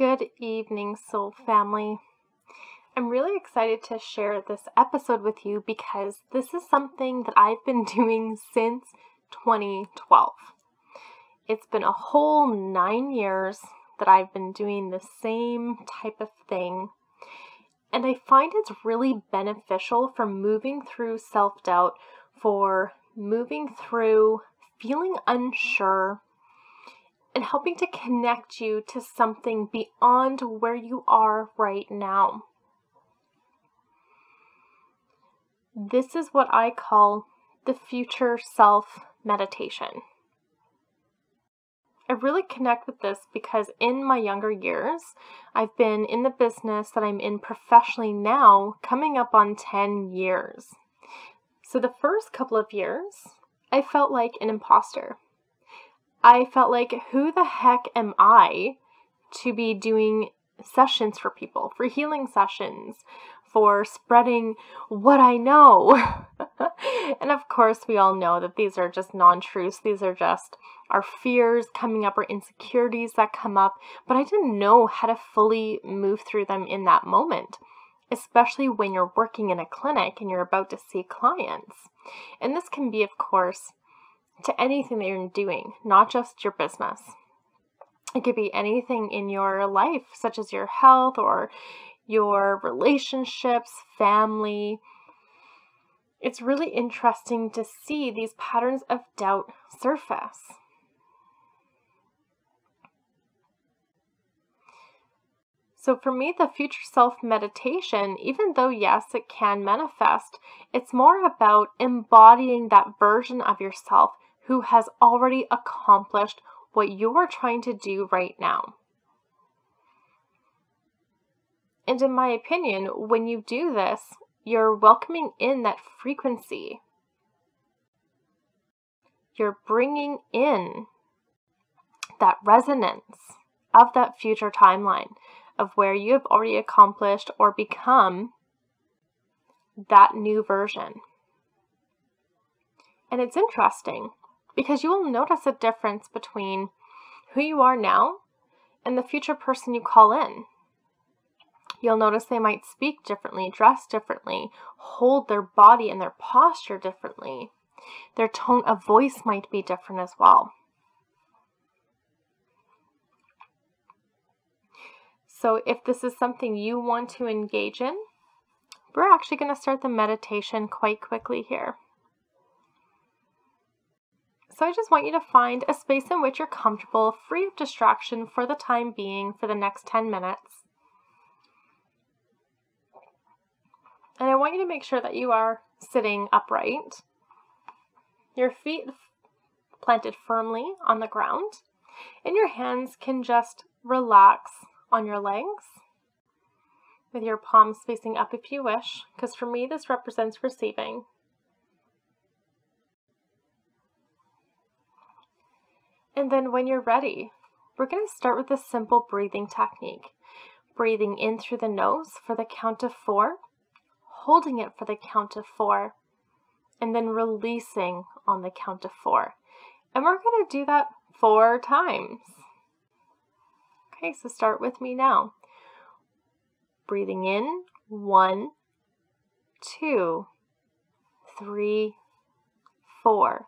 Good evening, soul family. I'm really excited to share this episode with you because this is something that I've been doing since 2012. It's been a whole nine years that I've been doing the same type of thing. And I find it's really beneficial for moving through self doubt, for moving through feeling unsure, and helping to connect you to something beyond where you are right now. This is what I call the future self meditation. I really connect with this because in my younger years, I've been in the business that I'm in professionally now, coming up on 10 years. So the first couple of years, I felt like an imposter. I felt like, who the heck am I to be doing sessions for people, for healing sessions, for spreading what I know? and of course, we all know that these are just non truths. These are just our fears coming up, our insecurities that come up. But I didn't know how to fully move through them in that moment, especially when you're working in a clinic and you're about to see clients. And this can be, of course, to anything that you're doing, not just your business. It could be anything in your life, such as your health or your relationships, family. It's really interesting to see these patterns of doubt surface. So, for me, the future self meditation, even though, yes, it can manifest, it's more about embodying that version of yourself who has already accomplished what you are trying to do right now. And in my opinion, when you do this, you're welcoming in that frequency. You're bringing in that resonance of that future timeline of where you have already accomplished or become that new version. And it's interesting because you will notice a difference between who you are now and the future person you call in. You'll notice they might speak differently, dress differently, hold their body and their posture differently. Their tone of voice might be different as well. So, if this is something you want to engage in, we're actually going to start the meditation quite quickly here. So I just want you to find a space in which you're comfortable, free of distraction for the time being for the next 10 minutes. And I want you to make sure that you are sitting upright, your feet planted firmly on the ground, and your hands can just relax on your legs with your palms facing up if you wish, because for me this represents receiving. And then when you're ready, we're going to start with a simple breathing technique. Breathing in through the nose for the count of four, holding it for the count of four, and then releasing on the count of four. And we're going to do that four times. Okay, so start with me now. Breathing in, one, two, three, four.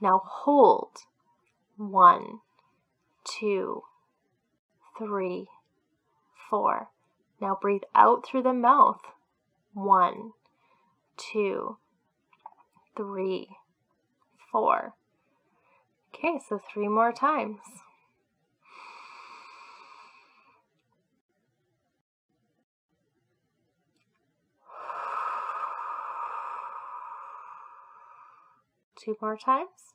Now hold one, two, three, four. Now breathe out through the mouth. One, two, three, four. Okay, so three more times. Two more times.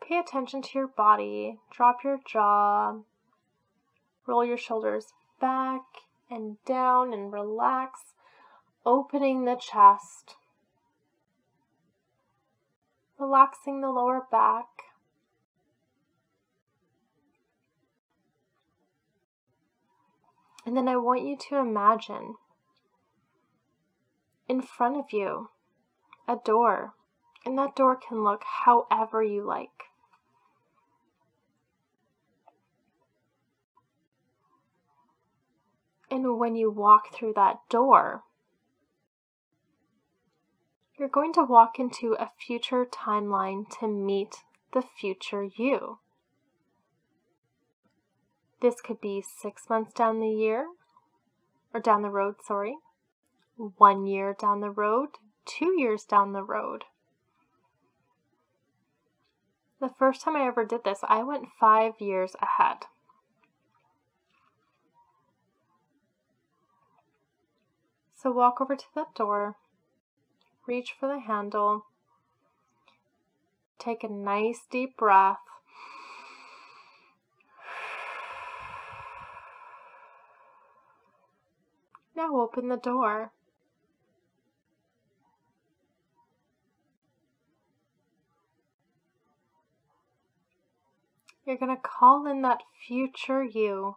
Pay attention to your body. Drop your jaw. Roll your shoulders back and down and relax, opening the chest, relaxing the lower back. And then I want you to imagine in front of you a door, and that door can look however you like. And when you walk through that door, you're going to walk into a future timeline to meet the future you. This could be six months down the year, or down the road, sorry, one year down the road, two years down the road. The first time I ever did this, I went five years ahead. So walk over to that door, reach for the handle, take a nice deep breath. Now open the door. You're going to call in that future you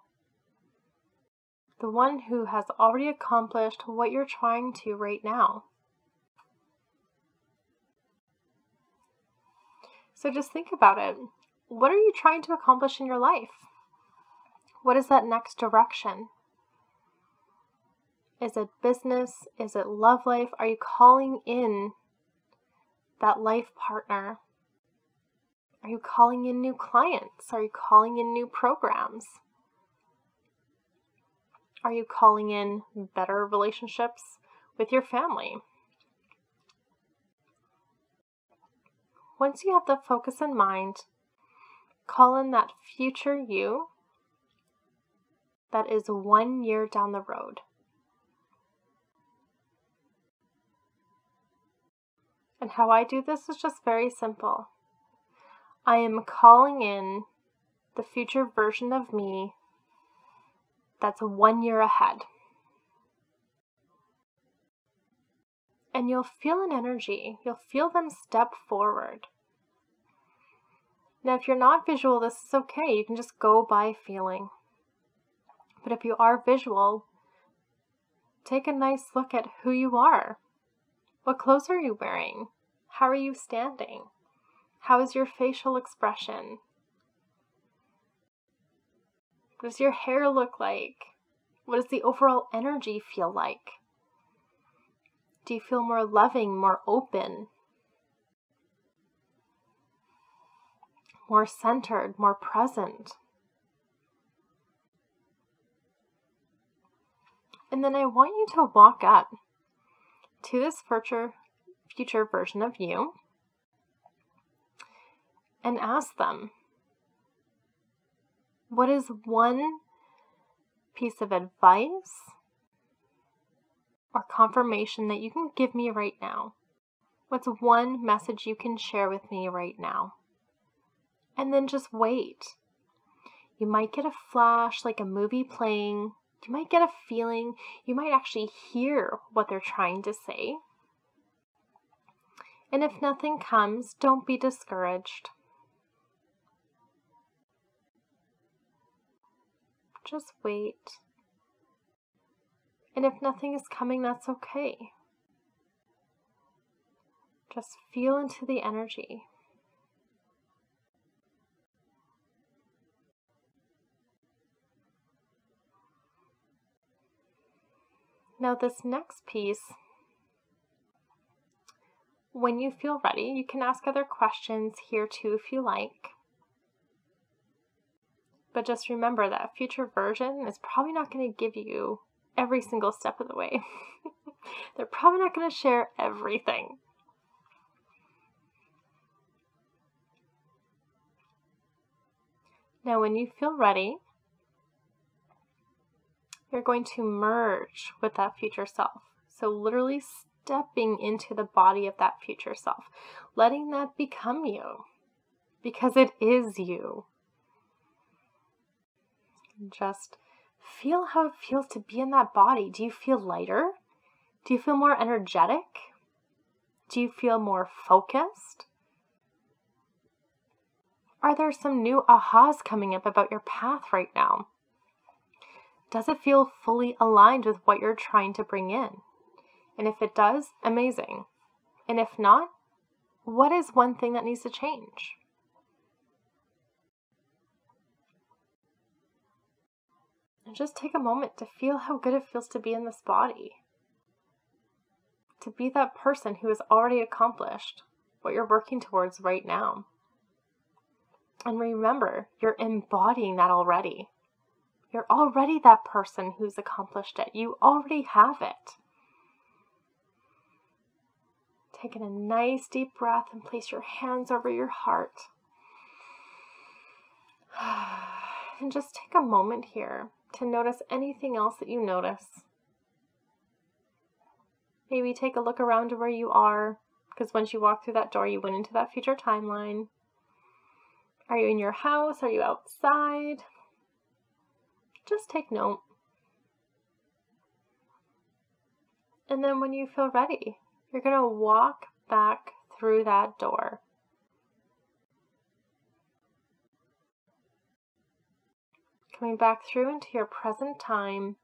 the one who has already accomplished what you're trying to right now. So just think about it. What are you trying to accomplish in your life? What is that next direction? Is it business? Is it love life? Are you calling in that life partner? Are you calling in new clients? Are you calling in new programs? Are you calling in better relationships with your family? Once you have the focus in mind, call in that future you that is one year down the road. And how I do this is just very simple. I am calling in the future version of me that's one year ahead. And you'll feel an energy, you'll feel them step forward. Now, if you're not visual, this is okay. You can just go by feeling. But if you are visual, take a nice look at who you are. What clothes are you wearing? How are you standing? How is your facial expression? What does your hair look like? What does the overall energy feel like? Do you feel more loving, more open, more centered, more present? And then I want you to walk up to this future, future version of you and ask them what is one piece of advice or confirmation that you can give me right now? What's one message you can share with me right now? And then just wait. You might get a flash like a movie playing. You might get a feeling. You might actually hear what they're trying to say. And if nothing comes, don't be discouraged. Just wait. And if nothing is coming, that's okay. Just feel into the energy. Now, this next piece, when you feel ready, you can ask other questions here too if you like. But just remember that future version is probably not going to give you every single step of the way. They're probably not going to share everything. Now, when you feel ready, you're going to merge with that future self. So, literally stepping into the body of that future self, letting that become you because it is you. Just feel how it feels to be in that body. Do you feel lighter? Do you feel more energetic? Do you feel more focused? Are there some new ahas coming up about your path right now? Does it feel fully aligned with what you're trying to bring in? And if it does, amazing. And if not, what is one thing that needs to change? And just take a moment to feel how good it feels to be in this body. To be that person who has already accomplished what you're working towards right now. And remember, you're embodying that already. You're already that person who's accomplished it. You already have it. Taking a nice deep breath and place your hands over your heart. And just take a moment here to notice anything else that you notice. Maybe take a look around to where you are, because once you walk through that door, you went into that future timeline. Are you in your house? Are you outside? Just take note. And then when you feel ready, you're going to walk back through that door. Coming back through into your present time,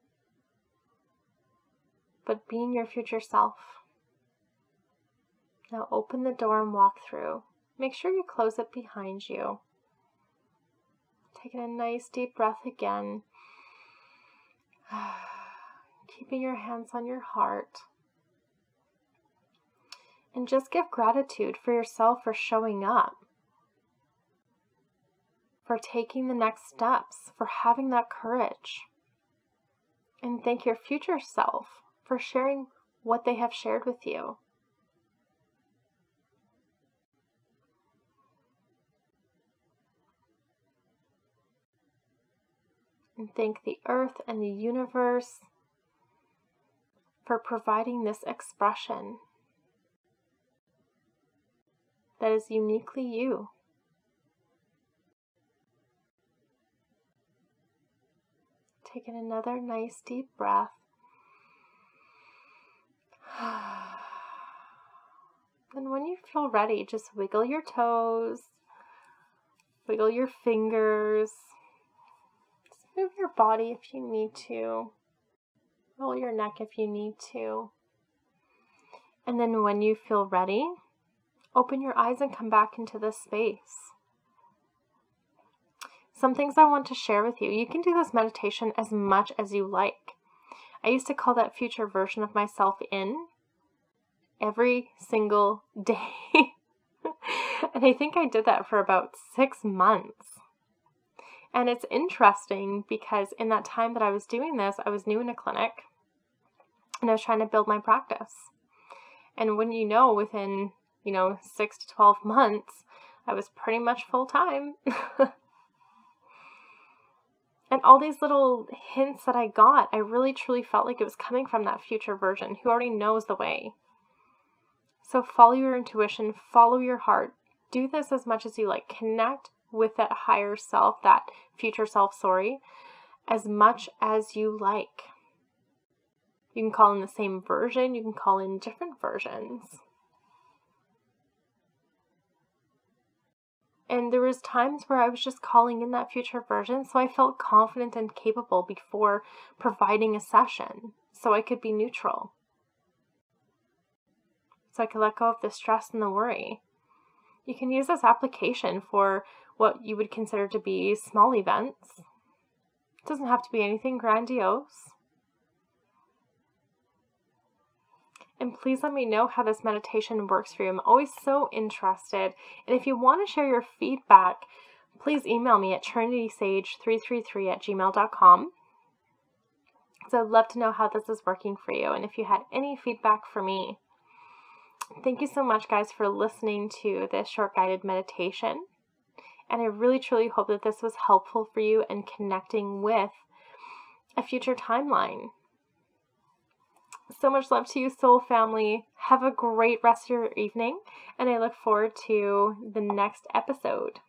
but being your future self. Now open the door and walk through. Make sure you close it behind you. Taking a nice deep breath again. Keeping your hands on your heart. And just give gratitude for yourself for showing up, for taking the next steps, for having that courage. And thank your future self for sharing what they have shared with you. and thank the earth and the universe for providing this expression that is uniquely you. Taking another nice deep breath. And when you feel ready, just wiggle your toes, wiggle your fingers, Move your body if you need to. Roll your neck if you need to. And then when you feel ready, open your eyes and come back into this space. Some things I want to share with you. You can do this meditation as much as you like. I used to call that future version of myself in every single day. and I think I did that for about six months. And it's interesting because in that time that I was doing this, I was new in a clinic and I was trying to build my practice. And when you know, within, you know, six to 12 months, I was pretty much full time. and all these little hints that I got, I really truly felt like it was coming from that future version who already knows the way. So follow your intuition, follow your heart. Do this as much as you like. Connect with that higher self, that future self, sorry, as much as you like. You can call in the same version, you can call in different versions. And there was times where I was just calling in that future version, so I felt confident and capable before providing a session, so I could be neutral. So I could let go of the stress and the worry. You can use this application for what you would consider to be small events. It doesn't have to be anything grandiose. And please let me know how this meditation works for you. I'm always so interested. And if you want to share your feedback, please email me at trinitysage333 at gmail.com. So I'd love to know how this is working for you. And if you had any feedback for me, thank you so much, guys, for listening to this short guided meditation. And I really truly hope that this was helpful for you in connecting with a future timeline. So much love to you, soul family. Have a great rest of your evening, and I look forward to the next episode.